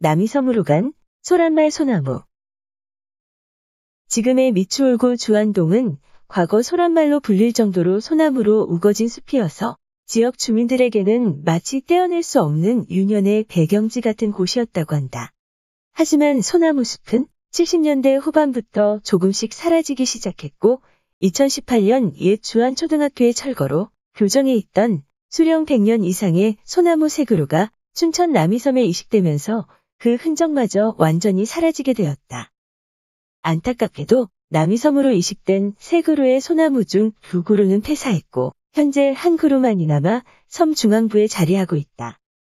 남이섬으로 간 소란말 소나무. 지금의 미추홀구 주안동은 과거 소란말로 불릴 정도로 소나무로 우거진 숲이어서 지역 주민들에게는 마치 떼어낼 수 없는 유년의 배경지 같은 곳이었다고 한다. 하지만 소나무 숲은 70년대 후반부터 조금씩 사라지기 시작했고 2018년 옛 주안초등학교의 철거로 교정에 있던 수령 100년 이상의 소나무 새그루가 춘천 남이섬에 이식되면서 그 흔적마저 완전히 사라지게 되었다. 안타깝게도 남이섬으로 이식된 세 그루의 소나무 중 두 그루는 폐사했고 현재 한 그루만이 남아 섬 중앙부에 자리하고 있다.